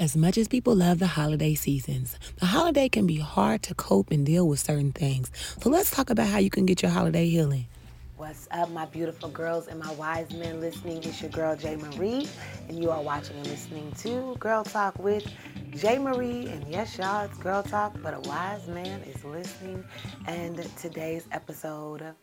As much as people love the holiday seasons, the holiday can be hard to cope and deal with certain things. So let's talk about how you can get your holiday healing. What's up, my beautiful girls and my wise men listening? It's your girl, Jay Marie, and you are watching and listening to Girl Talk with Jay Marie. And yes, y'all, it's Girl Talk, but a wise man is listening. And today's episode,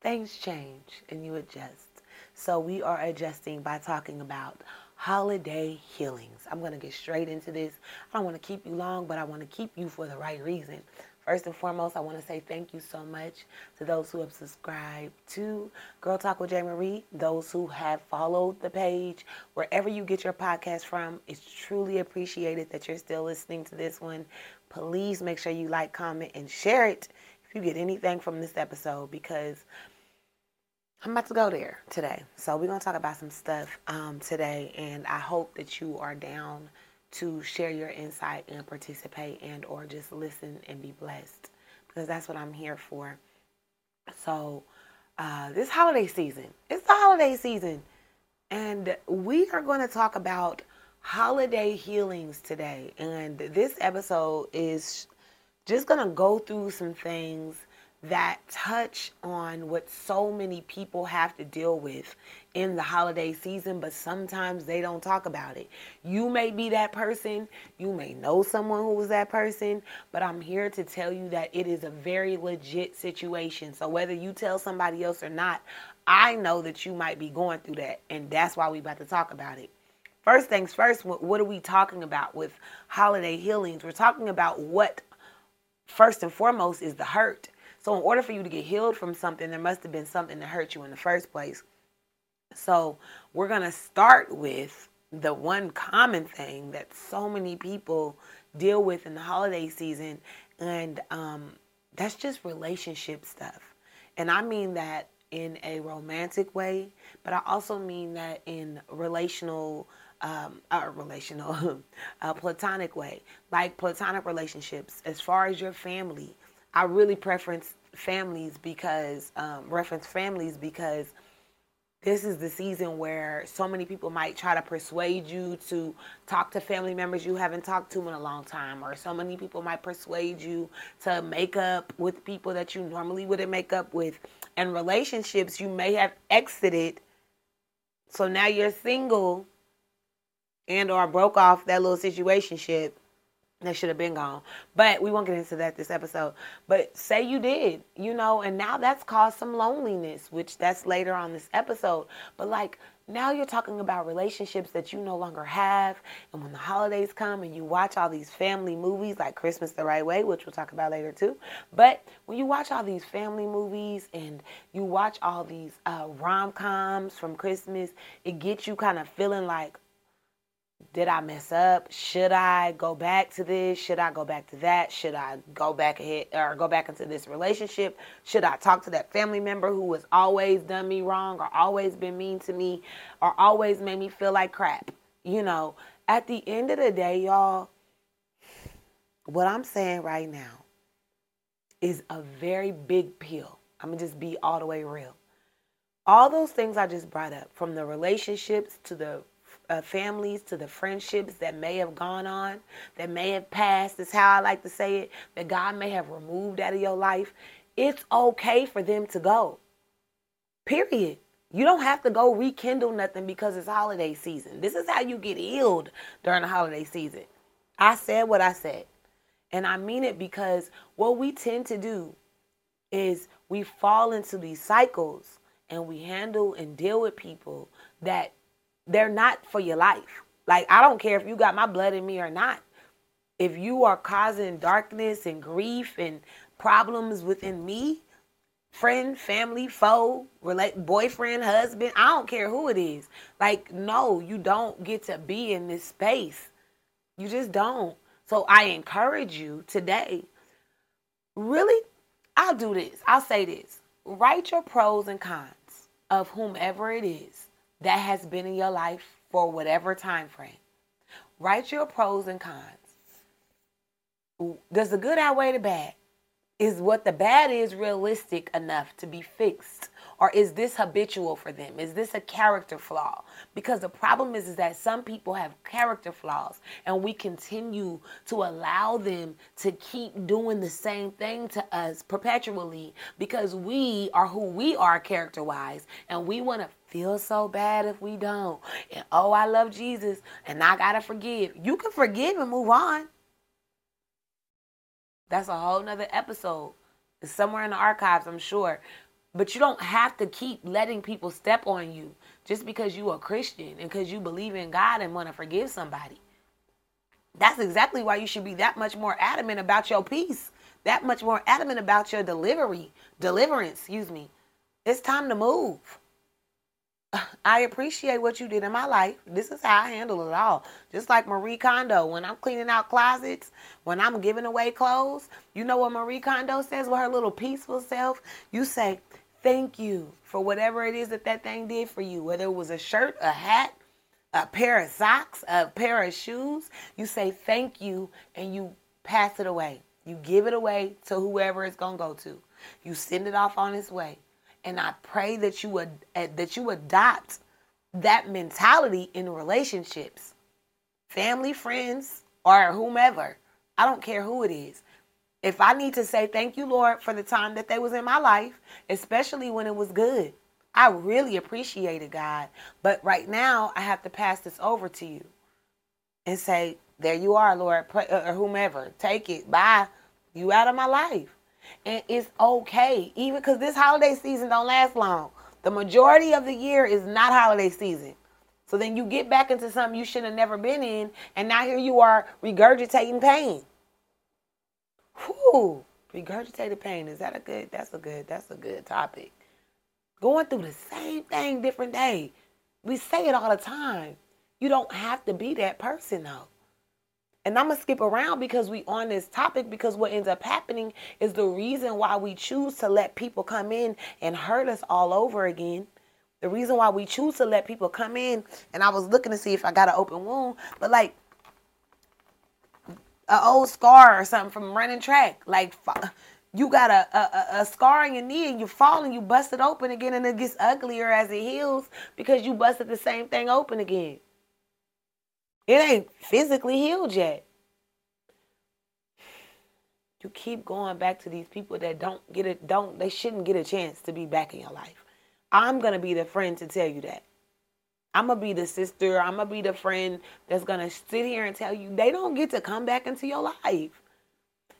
things change and you adjust. So we are adjusting by talking about holiday healings. I'm going to get straight into this. I don't want to keep you long, but I want to keep you for the right reason. First and foremost, I want to say thank you so much to those who have subscribed to Girl Talk with J. Marie, those who have followed the page, wherever you get your podcast from. It's truly appreciated that you're still listening to this one. Please make sure you like, comment, and share it if you get anything from this episode because I'm about to go there today. So we're gonna talk about some stuff um, today, and I hope that you are down to share your insight and participate and or just listen and be blessed because that's what I'm here for. So uh, this holiday season, it's the holiday season, and we are going to talk about holiday healings today. And this episode is just going to go through some things that touch on what so many people have to deal with in the holiday season, but sometimes they don't talk about it. You may be that person, you may know someone who was that person, but I'm here to tell you that it is a very legit situation. So whether you tell somebody else or not, I know that you might be going through that, and that's why we're about to talk about it. First things first, what are we talking about with holiday healings? We're talking about what first and foremost is the hurt so, in order for you to get healed from something, there must have been something that hurt you in the first place. So, we're going to start with the one common thing that so many people deal with in the holiday season, and um, that's just relationship stuff. And I mean that in a romantic way, but I also mean that in relational um, a relational, a platonic way, like platonic relationships, as far as your family, I really preference families because um, reference families because this is the season where so many people might try to persuade you to talk to family members you haven't talked to in a long time or so many people might persuade you to make up with people that you normally wouldn't make up with. And relationships you may have exited so now you're single and or broke off that little situationship that should have been gone. But we won't get into that this episode. But say you did, you know, and now that's caused some loneliness, which that's later on this episode. But like now you're talking about relationships that you no longer have. And when the holidays come and you watch all these family movies like Christmas the Right Way, which we'll talk about later too. But when you watch all these family movies and you watch all these uh, rom coms from Christmas, it gets you kind of feeling like, did I mess up? Should I go back to this? Should I go back to that? Should I go back ahead or go back into this relationship? Should I talk to that family member who has always done me wrong or always been mean to me or always made me feel like crap? You know, at the end of the day, y'all, what I'm saying right now is a very big pill. I'm to just be all the way real. All those things I just brought up, from the relationships to the uh, families, to the friendships that may have gone on, that may have passed, is how I like to say it, that God may have removed out of your life. It's okay for them to go. Period. You don't have to go rekindle nothing because it's holiday season. This is how you get healed during the holiday season. I said what I said. And I mean it because what we tend to do is we fall into these cycles and we handle and deal with people that they're not for your life. Like, I don't care if you got my blood in me or not. If you are causing darkness and grief and problems within me, friend, family, foe, boyfriend, husband, I don't care who it is. Like, no, you don't get to be in this space. You just don't. So I encourage you today. Really, I'll do this. I'll say this. Write your pros and cons of whomever it is that has been in your life for whatever time frame. Write your pros and cons. Does the good outweigh the bad? Is what the bad is realistic enough to be fixed? Or is this habitual for them? Is this a character flaw? Because the problem is, is that some people have character flaws and we continue to allow them to keep doing the same thing to us perpetually because we are who we are character wise and we want to feel so bad if we don't. And oh, I love Jesus and I got to forgive. You can forgive and move on. That's a whole nother episode. It's somewhere in the archives, I'm sure. But you don't have to keep letting people step on you just because you are Christian and because you believe in God and want to forgive somebody. That's exactly why you should be that much more adamant about your peace, that much more adamant about your delivery, deliverance, excuse me. It's time to move. I appreciate what you did in my life. This is how I handle it all. Just like Marie Kondo, when I'm cleaning out closets, when I'm giving away clothes, you know what Marie Kondo says with her little peaceful self? You say, Thank you for whatever it is that that thing did for you, whether it was a shirt, a hat, a pair of socks, a pair of shoes. You say thank you and you pass it away. You give it away to whoever it's going to go to. You send it off on its way. And I pray that you uh, that you adopt that mentality in relationships, family, friends, or whomever. I don't care who it is. If I need to say thank you, Lord, for the time that they was in my life, especially when it was good, I really appreciate it, God. But right now, I have to pass this over to you and say, there you are, Lord, uh, or whomever. Take it. Bye. You out of my life and it's okay. Even because this holiday season don't last long. The majority of the year is not holiday season. So then you get back into something you should have never been in and now here you are regurgitating pain. Whew, regurgitated pain. Is that a good that's a good that's a good topic. Going through the same thing different day. We say it all the time. You don't have to be that person though and I'm gonna skip around because we on this topic because what ends up happening is the reason why we choose to let people come in and hurt us all over again. The reason why we choose to let people come in, and I was looking to see if I got an open wound, but like an old scar or something from running track, like you got a, a, a scar in your knee and you fall and you bust it open again and it gets uglier as it heals because you busted the same thing open again. It ain't physically healed yet. You keep going back to these people that don't get it, don't, they shouldn't get a chance to be back in your life. I'm to be the friend to tell you that. I'm to be the sister. I'm to be the friend that's to sit here and tell you they don't get to come back into your life.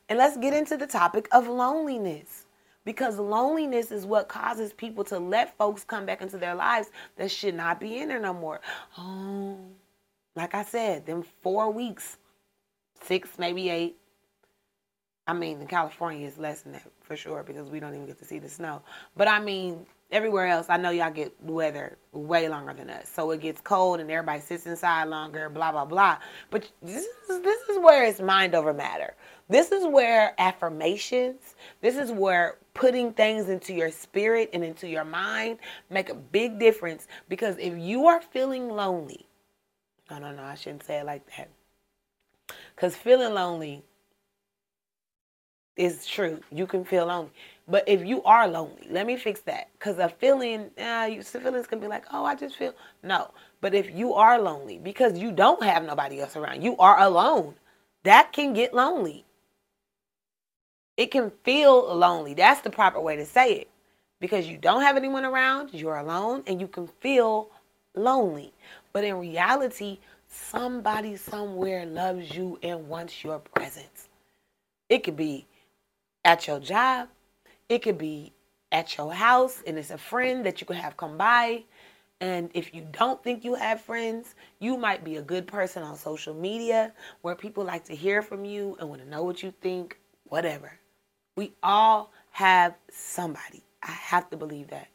And let's get into the topic of loneliness. Because loneliness is what causes people to let folks come back into their lives that should not be in there no more. Oh, like I said, them four weeks, six, maybe eight. I mean, in California, it's less than that for sure because we don't even get to see the snow. But I mean, everywhere else, I know y'all get weather way longer than us. So it gets cold and everybody sits inside longer, blah, blah, blah. But this is, this is where it's mind over matter. This is where affirmations, this is where putting things into your spirit and into your mind make a big difference. Because if you are feeling lonely, no, no, no, I shouldn't say it like that. Because feeling lonely is true. You can feel lonely. But if you are lonely, let me fix that. Because a feeling, uh, you, feelings can be like, oh, I just feel. No. But if you are lonely because you don't have nobody else around, you are alone, that can get lonely. It can feel lonely. That's the proper way to say it. Because you don't have anyone around, you're alone, and you can feel lonely. But in reality, somebody somewhere loves you and wants your presence. It could be at your job, it could be at your house, and it's a friend that you could have come by. And if you don't think you have friends, you might be a good person on social media where people like to hear from you and want to know what you think, whatever. We all have somebody. I have to believe that.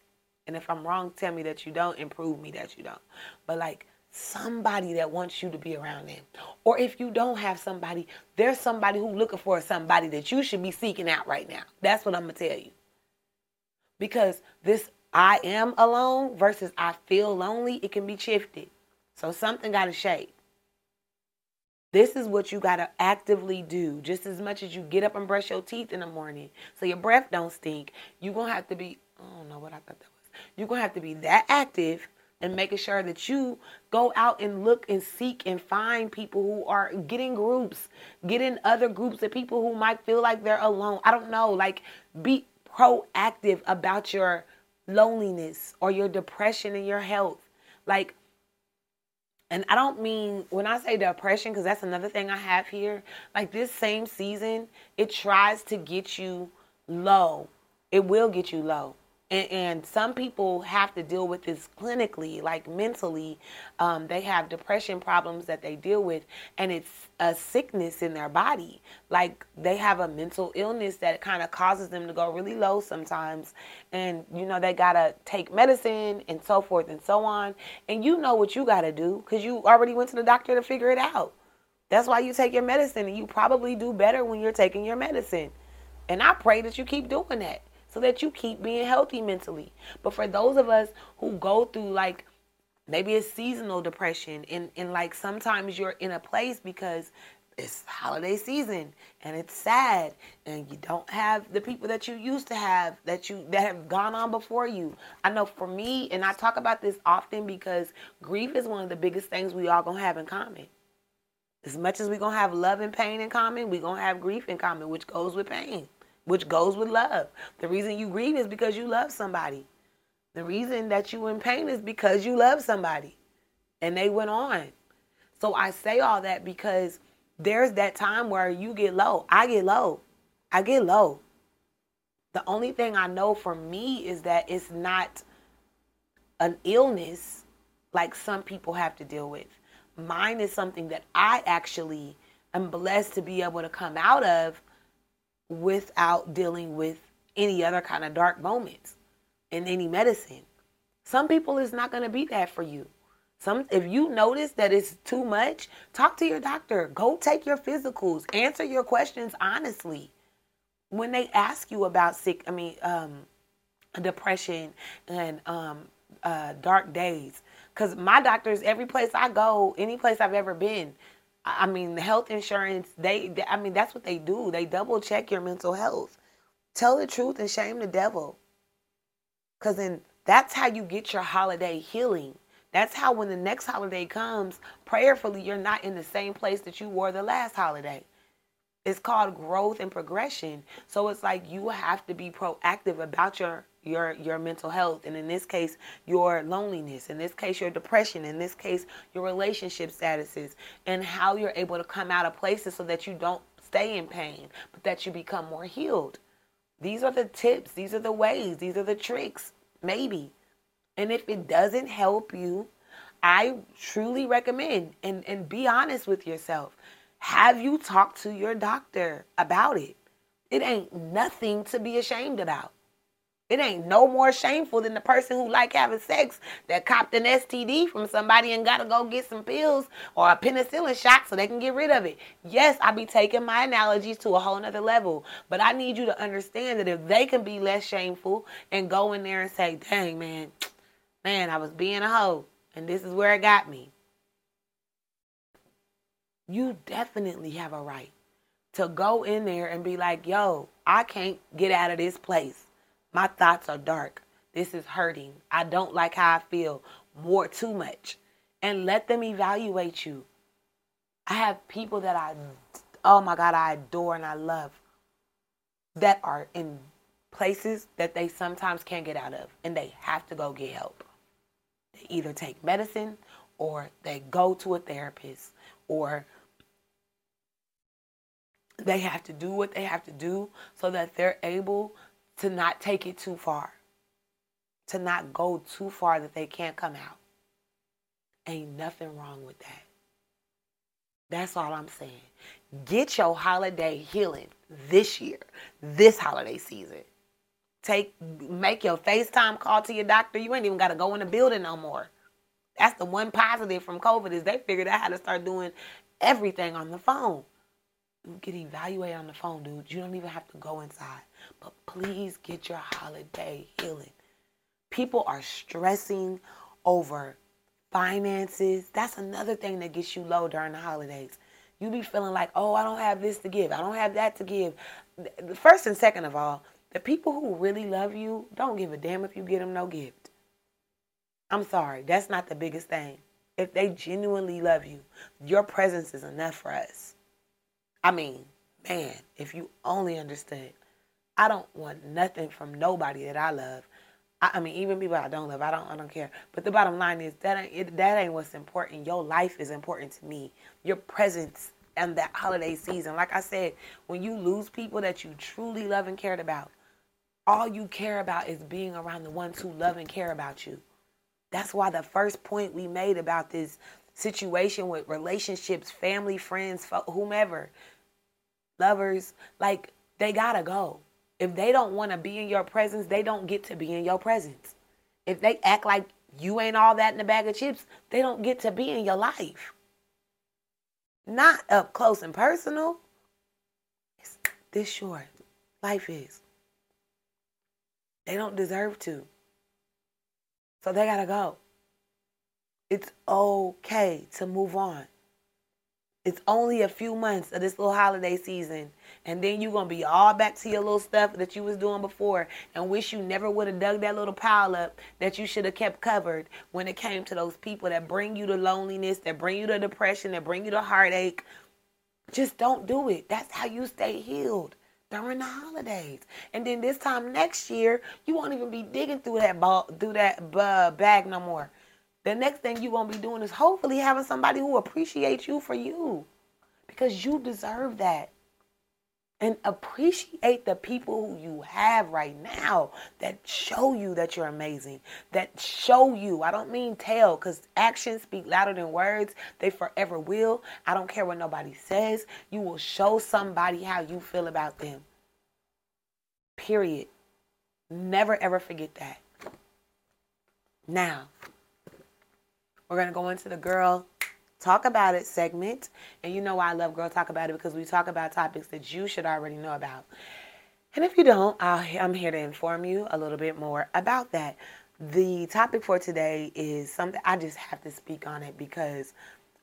And if I'm wrong, tell me that you don't and prove me that you don't. But like somebody that wants you to be around them. Or if you don't have somebody, there's somebody who's looking for somebody that you should be seeking out right now. That's what I'm going to tell you. Because this I am alone versus I feel lonely, it can be shifted. So something got to shake. This is what you got to actively do just as much as you get up and brush your teeth in the morning so your breath don't stink. You're going to have to be, I don't know what I thought that was you're going to have to be that active and making sure that you go out and look and seek and find people who are getting groups, getting other groups of people who might feel like they're alone. I don't know. Like, be proactive about your loneliness or your depression and your health. Like, and I don't mean when I say depression, because that's another thing I have here. Like this same season, it tries to get you low. It will get you low and, and, some people have to deal with this clinically, like mentally. Um, they have depression problems that they deal with, and it's a sickness in their body. Like they have a mental illness that kind of causes them to go really low sometimes. And, you know, they got to take medicine and so forth and so on. And you know what you got to do because you already went to the doctor to figure it out. That's why you take your medicine, and you probably do better when you're taking your medicine. And I pray that you keep doing that so that you keep being healthy mentally. But for those of us who go through like maybe a seasonal depression and, and like sometimes you're in a place because it's holiday season and it's sad and you don't have the people that you used to have that you that have gone on before you. I know for me and i talk about this often because grief is one of the biggest things we all gonna have in common. As much as we're gonna have love and pain in common we're gonna have grief in common which goes with pain which goes with love. The reason you grieve is because you love somebody. The reason that you in pain is because you love somebody. And they went on. So I say all that because there's that time where you get low. I get low. I get low. The only thing I know for me is that it's not an illness like some people have to deal with. Mine is something that I actually am blessed to be able to come out of without dealing with any other kind of dark moments in any medicine. Some people is not going to be that for you. Some if you notice that it's too much, talk to your doctor. Go take your physicals. Answer your questions honestly. When they ask you about sick, I mean, um, depression and um, uh, dark days, because my doctors, every place I go, any place I've ever been, I mean, health insurance, they, they, I mean, that's what they do. They double check your mental health. Tell the truth and shame the devil. Because then that's how you get your holiday healing. That's how when the next holiday comes, prayerfully, you're not in the same place that you were the last holiday. It's called growth and progression. So it's like you have to be proactive about your your your mental health and in this case your loneliness in this case your depression in this case your relationship statuses and how you're able to come out of places so that you don't stay in pain but that you become more healed. These are the tips these are the ways these are the tricks maybe. And if it doesn't help you i truly recommend and and be honest with yourself. Have you talked to your doctor about it? It ain't nothing to be ashamed about it ain't no more shameful than the person who like having sex that copped an STD from somebody and gotta go get some pills or a penicillin shot so they can get rid of it. Yes, I be taking my analogies to a whole nother level, but I need you to understand that if they can be less shameful and go in there and say, dang man, man, I was being a hoe and this is where it got me. You definitely have a right to go in there and be like, yo, I can't get out of this place my thoughts are dark. This is hurting. I don't like how I feel. More too much. And let them evaluate you. I have people that I, oh my God, I adore and I love that are in places that they sometimes can't get out of and they have to go get help. They either take medicine or they go to a therapist or they have to do what they have to do so that they're able to not take it too far, to not go too far that they can't come out. Ain't nothing wrong with that. That's all I'm saying. Get your holiday healing this year, this holiday season. Take make your FaceTime call to your doctor. You ain't even got to go in the building no more. That's the one positive from COVID is they figured out how to start doing everything on the phone. You get evaluated on the phone, dude. You don't even have to go inside. But please get your holiday healing. People are stressing over finances. That's another thing that gets you low during the holidays. You be feeling like, oh, I don't have this to give. I don't have that to give. First and second of all, the people who really love you don't give a damn if you get them no gift. I'm sorry, that's not the biggest thing. If they genuinely love you, your presence is enough for us. I mean, man, if you only understood, I don't want nothing from nobody that I love. I, I mean, even people I don't love, I don't, I don't care. But the bottom line is that ain't it, that ain't what's important. Your life is important to me. Your presence and that holiday season. Like I said, when you lose people that you truly love and cared about, all you care about is being around the ones who love and care about you. That's why the first point we made about this situation with relationships, family, friends, whomever, lovers, like they gotta go. If they don't want to be in your presence, they don't get to be in your presence. If they act like you ain't all that in a bag of chips, they don't get to be in your life. Not up close and personal. It's this short. Life is. They don't deserve to. So they got to go. It's okay to move on. It's only a few months of this little holiday season. And then you're going to be all back to your little stuff that you was doing before and wish you never would have dug that little pile up that you should have kept covered when it came to those people that bring you the loneliness, that bring you the depression, that bring you the heartache. Just don't do it. That's how you stay healed during the holidays. And then this time next year, you won't even be digging through that ball, through that uh, bag no more. The next thing you're going to be doing is hopefully having somebody who appreciates you for you because you deserve that. And appreciate the people who you have right now that show you that you're amazing, that show you. I don't mean tell because actions speak louder than words. They forever will. I don't care what nobody says. You will show somebody how you feel about them. Period. Never ever forget that. Now, we're going to go into the girl talk about it segment. And you know why I love Girl Talk About It because we talk about topics that you should already know about. And if you don't, i am here to inform you a little bit more about that. The topic for today is something I just have to speak on it because,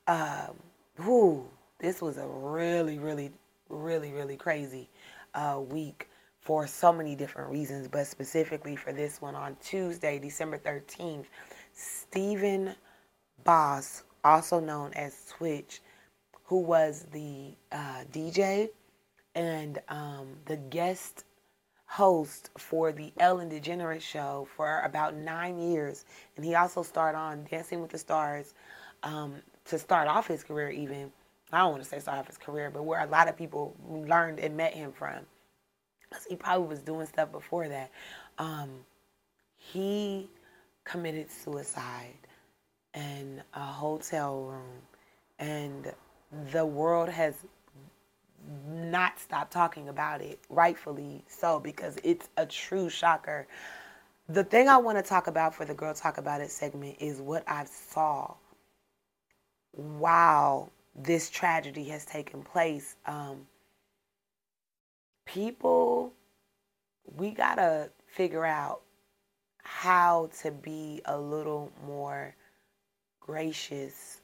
um, whew, this was a really, really, really, really crazy uh, week for so many different reasons, but specifically for this one on Tuesday, December 13th, Stephen Boss, also known as Twitch, who was the uh, DJ and um, the guest host for the Ellen DeGeneres show for about nine years. And he also starred on Dancing with the Stars um, to start off his career, even. I don't want to say start off his career, but where a lot of people learned and met him from. Because he probably was doing stuff before that. Um, he committed suicide in a hotel room, and the world has not stopped talking about it, rightfully so, because it's a true shocker. The thing I want to talk about for the Girl Talk About It segment is what I saw while this tragedy has taken place. Um, people, we got to figure out how to be a little more gracious,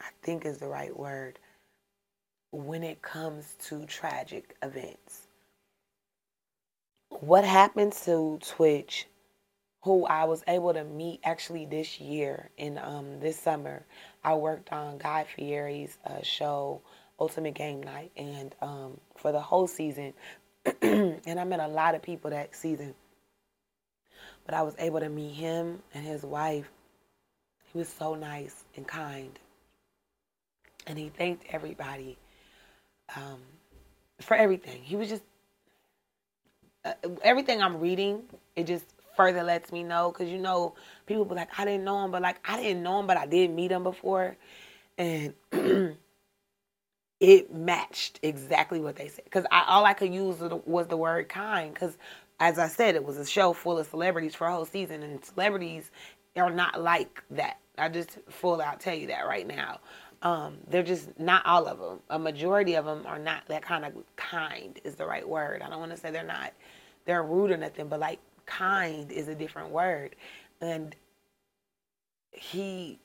I think is the right word, when it comes to tragic events. What happened to Twitch, who I was able to meet actually this year in um, this summer, I worked on Guy Fieri's uh, show, Ultimate Game Night, and um, for the whole season, and I met a lot of people that season. But I was able to meet him and his wife he was so nice and kind. And he thanked everybody um, for everything. He was just, uh, everything I'm reading, it just further lets me know. Because, you know, people be like, I didn't know him, but like, I didn't know him, but I did meet him before. And it matched exactly what they said. Because all I could use was the word kind. Because, as I said, it was a show full of celebrities for a whole season, and celebrities are not like that. I just full out tell you that right now. Um, they're just not all of them. A majority of them are not that kind of kind is the right word. I don't want to say they're not, they're rude or nothing, but like kind is a different word. And he,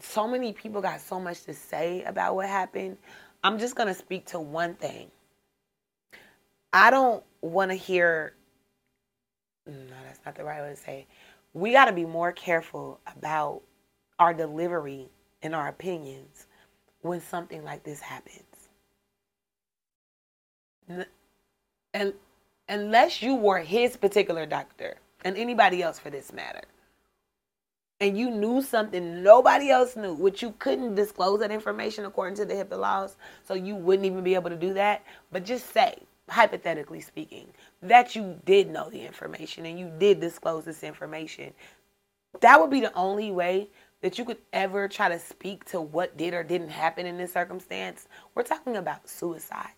so many people got so much to say about what happened. I'm just going to speak to one thing. I don't want to hear, no, that's not the right way to say we got to be more careful about our delivery and our opinions when something like this happens. And unless you were his particular doctor and anybody else for this matter, and you knew something nobody else knew, which you couldn't disclose that information according to the HIPAA laws, so you wouldn't even be able to do that. But just say, hypothetically speaking, that you did know the information and you did disclose this information. That would be the only way that you could ever try to speak to what did or didn't happen in this circumstance. We're talking about suicide.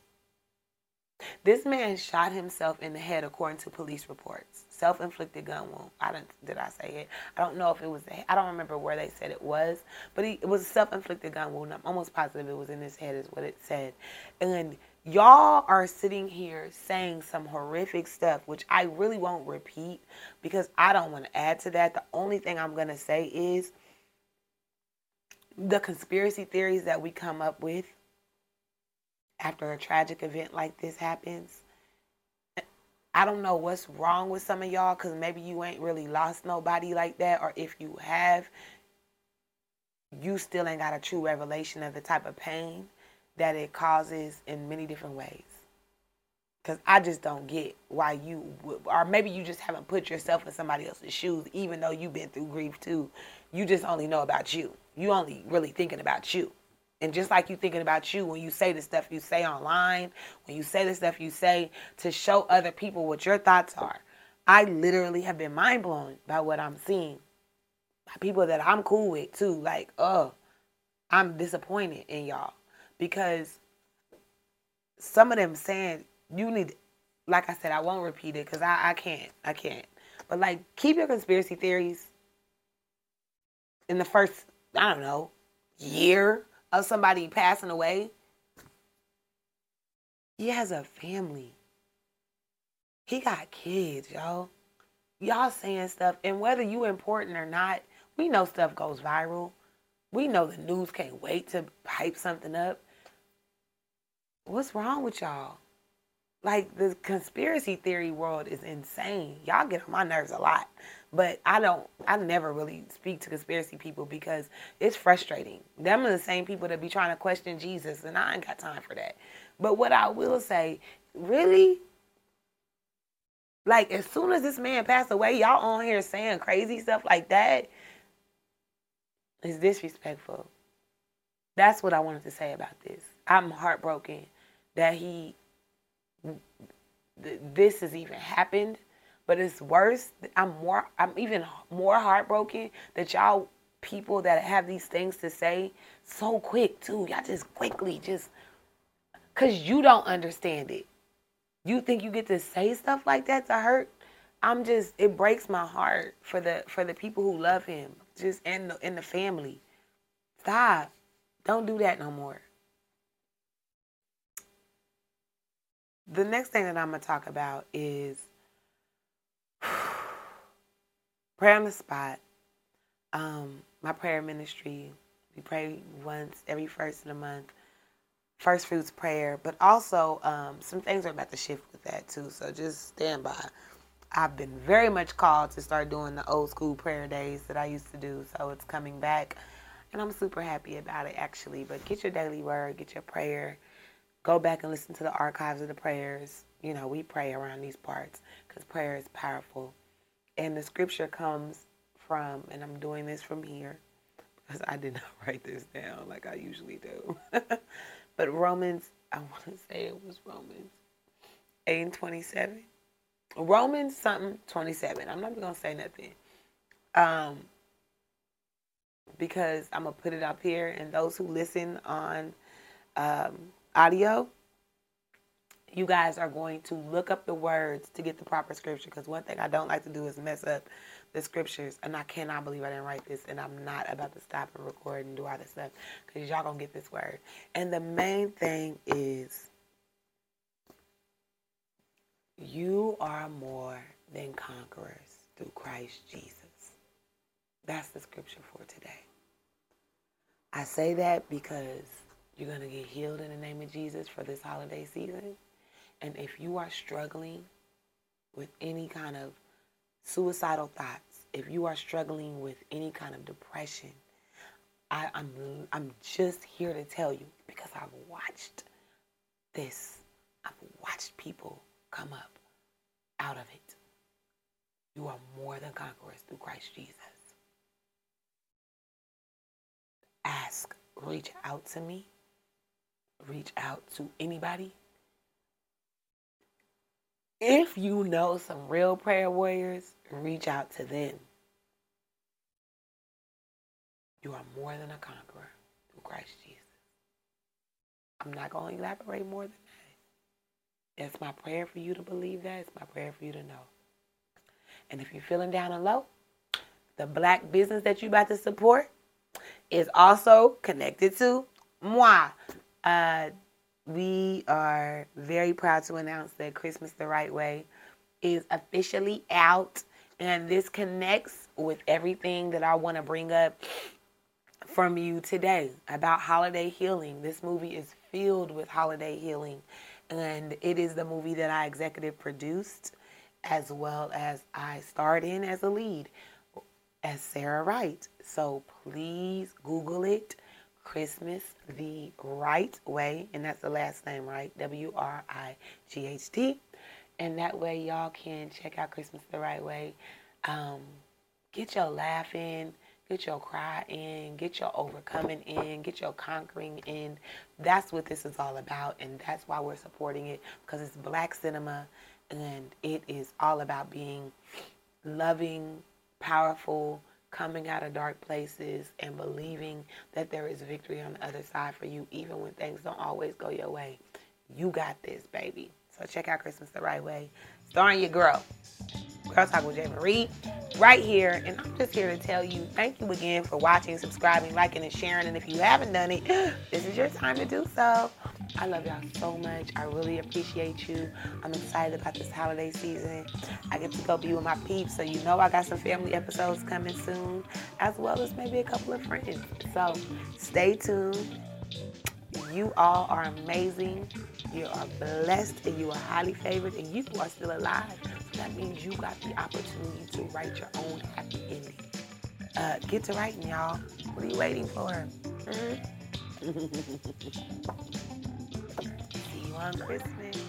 This man shot himself in the head according to police reports. Self-inflicted gun wound. I don't did I say it? I don't know if it was I don't remember where they said it was, but he, it was a self-inflicted gun wound. I'm almost positive it was in his head is what it said. And y'all are sitting here saying some horrific stuff which I really won't repeat because I don't want to add to that. The only thing I'm going to say is the conspiracy theories that we come up with after a tragic event like this happens. I don't know what's wrong with some of y'all because maybe you ain't really lost nobody like that, or if you have, you still ain't got a true revelation of the type of pain that it causes in many different ways. Because I just don't get why you, or maybe you just haven't put yourself in somebody else's shoes, even though you've been through grief too. You just only know about you. You only really thinking about you. And just like you thinking about you when you say the stuff you say online, when you say the stuff you say to show other people what your thoughts are, I literally have been mind blown by what I'm seeing. By people that I'm cool with too. Like, oh, I'm disappointed in y'all. Because some of them saying you need like I said, I won't repeat it because I, I can't. I can't. But like keep your conspiracy theories in the first, I don't know, year of somebody passing away, he has a family. He got kids, y'all. Y'all saying stuff, and whether you important or not, we know stuff goes viral. We know the news can't wait to hype something up. What's wrong with y'all? Like the conspiracy theory world is insane. Y'all get on my nerves a lot. But I don't, I never really speak to conspiracy people because it's frustrating. Them are the same people that be trying to question Jesus, and I ain't got time for that. But what I will say, really, like as soon as this man passed away, y'all on here saying crazy stuff like that is disrespectful. That's what I wanted to say about this. I'm heartbroken that he, this has even happened but it's worse. I'm more. I'm even more heartbroken that y'all people that have these things to say so quick too. Y'all just quickly just cause you don't understand it. You think you get to say stuff like that to hurt? I'm just. It breaks my heart for the for the people who love him. Just and the, and the family. Stop. Don't do that no more. The next thing that I'm gonna talk about is prayer on the spot. Um, my prayer ministry, we pray once every first of the month. First fruits prayer, but also um, some things are about to shift with that too. So just stand by. I've been very much called to start doing the old school prayer days that I used to do. So it's coming back, and I'm super happy about it actually. But get your daily word, get your prayer, go back and listen to the archives of the prayers. You know, we pray around these parts because prayer is powerful. And the scripture comes from, and I'm doing this from here because I did not write this down like I usually do. but Romans, I want to say it was Romans 8 and 27. Romans something 27. I'm not even going to say nothing. Um, because I'm to put it up here, and those who listen on um, audio, you guys are going to look up the words to get the proper scripture. Because one thing I don't like to do is mess up the scriptures. And I cannot believe I didn't write this. And I'm not about to stop and record and do all this stuff. Because y'all going to get this word. And the main thing is you are more than conquerors through Christ Jesus. That's the scripture for today. I say that because you're going to get healed in the name of Jesus for this holiday season. And if you are struggling with any kind of suicidal thoughts, if you are struggling with any kind of depression, I, I'm I'm just here to tell you because I've watched this. I've watched people come up out of it. You are more than conquerors through Christ Jesus. Ask, reach out to me, reach out to anybody. If you know some real prayer warriors, reach out to them. You are more than a conqueror through Christ Jesus. I'm not going to elaborate more than that. It's my prayer for you to believe that. It's my prayer for you to know. And if you're feeling down and low, the black business that you're about to support is also connected to moi. Uh, we are very proud to announce that Christmas the Right Way is officially out. And this connects with everything that I want to bring up from you today about holiday healing. This movie is filled with holiday healing. And it is the movie that I executive produced as well as I starred in as a lead as Sarah Wright. So please Google it. Christmas the right way, and that's the last name, right? W R I G H T. And that way, y'all can check out Christmas the right way. Um, get your laugh in, get your cry in, get your overcoming in, get your conquering in. That's what this is all about, and that's why we're supporting it because it's black cinema and it is all about being loving, powerful, coming out of dark places and believing that there is victory on the other side for you, even when things don't always go your way. You got this, baby. So check out Christmas the Right Way, starring your girl, Girl Talk with J. Marie, right here. And I'm just here to tell you thank you again for watching, subscribing, liking, and sharing. And if you haven't done it, this is your time to do so. I love y'all so much. I really appreciate you. I'm excited about this holiday season. I get to go be with my peeps, so you know I got some family episodes coming soon, as well as maybe a couple of friends. So stay tuned. You all are amazing. You are blessed and you are highly favored and you are still alive. So that means you got the opportunity to write your own happy ending. Uh, get to writing, y'all. What are you waiting for? Mm-hmm. You Christmas.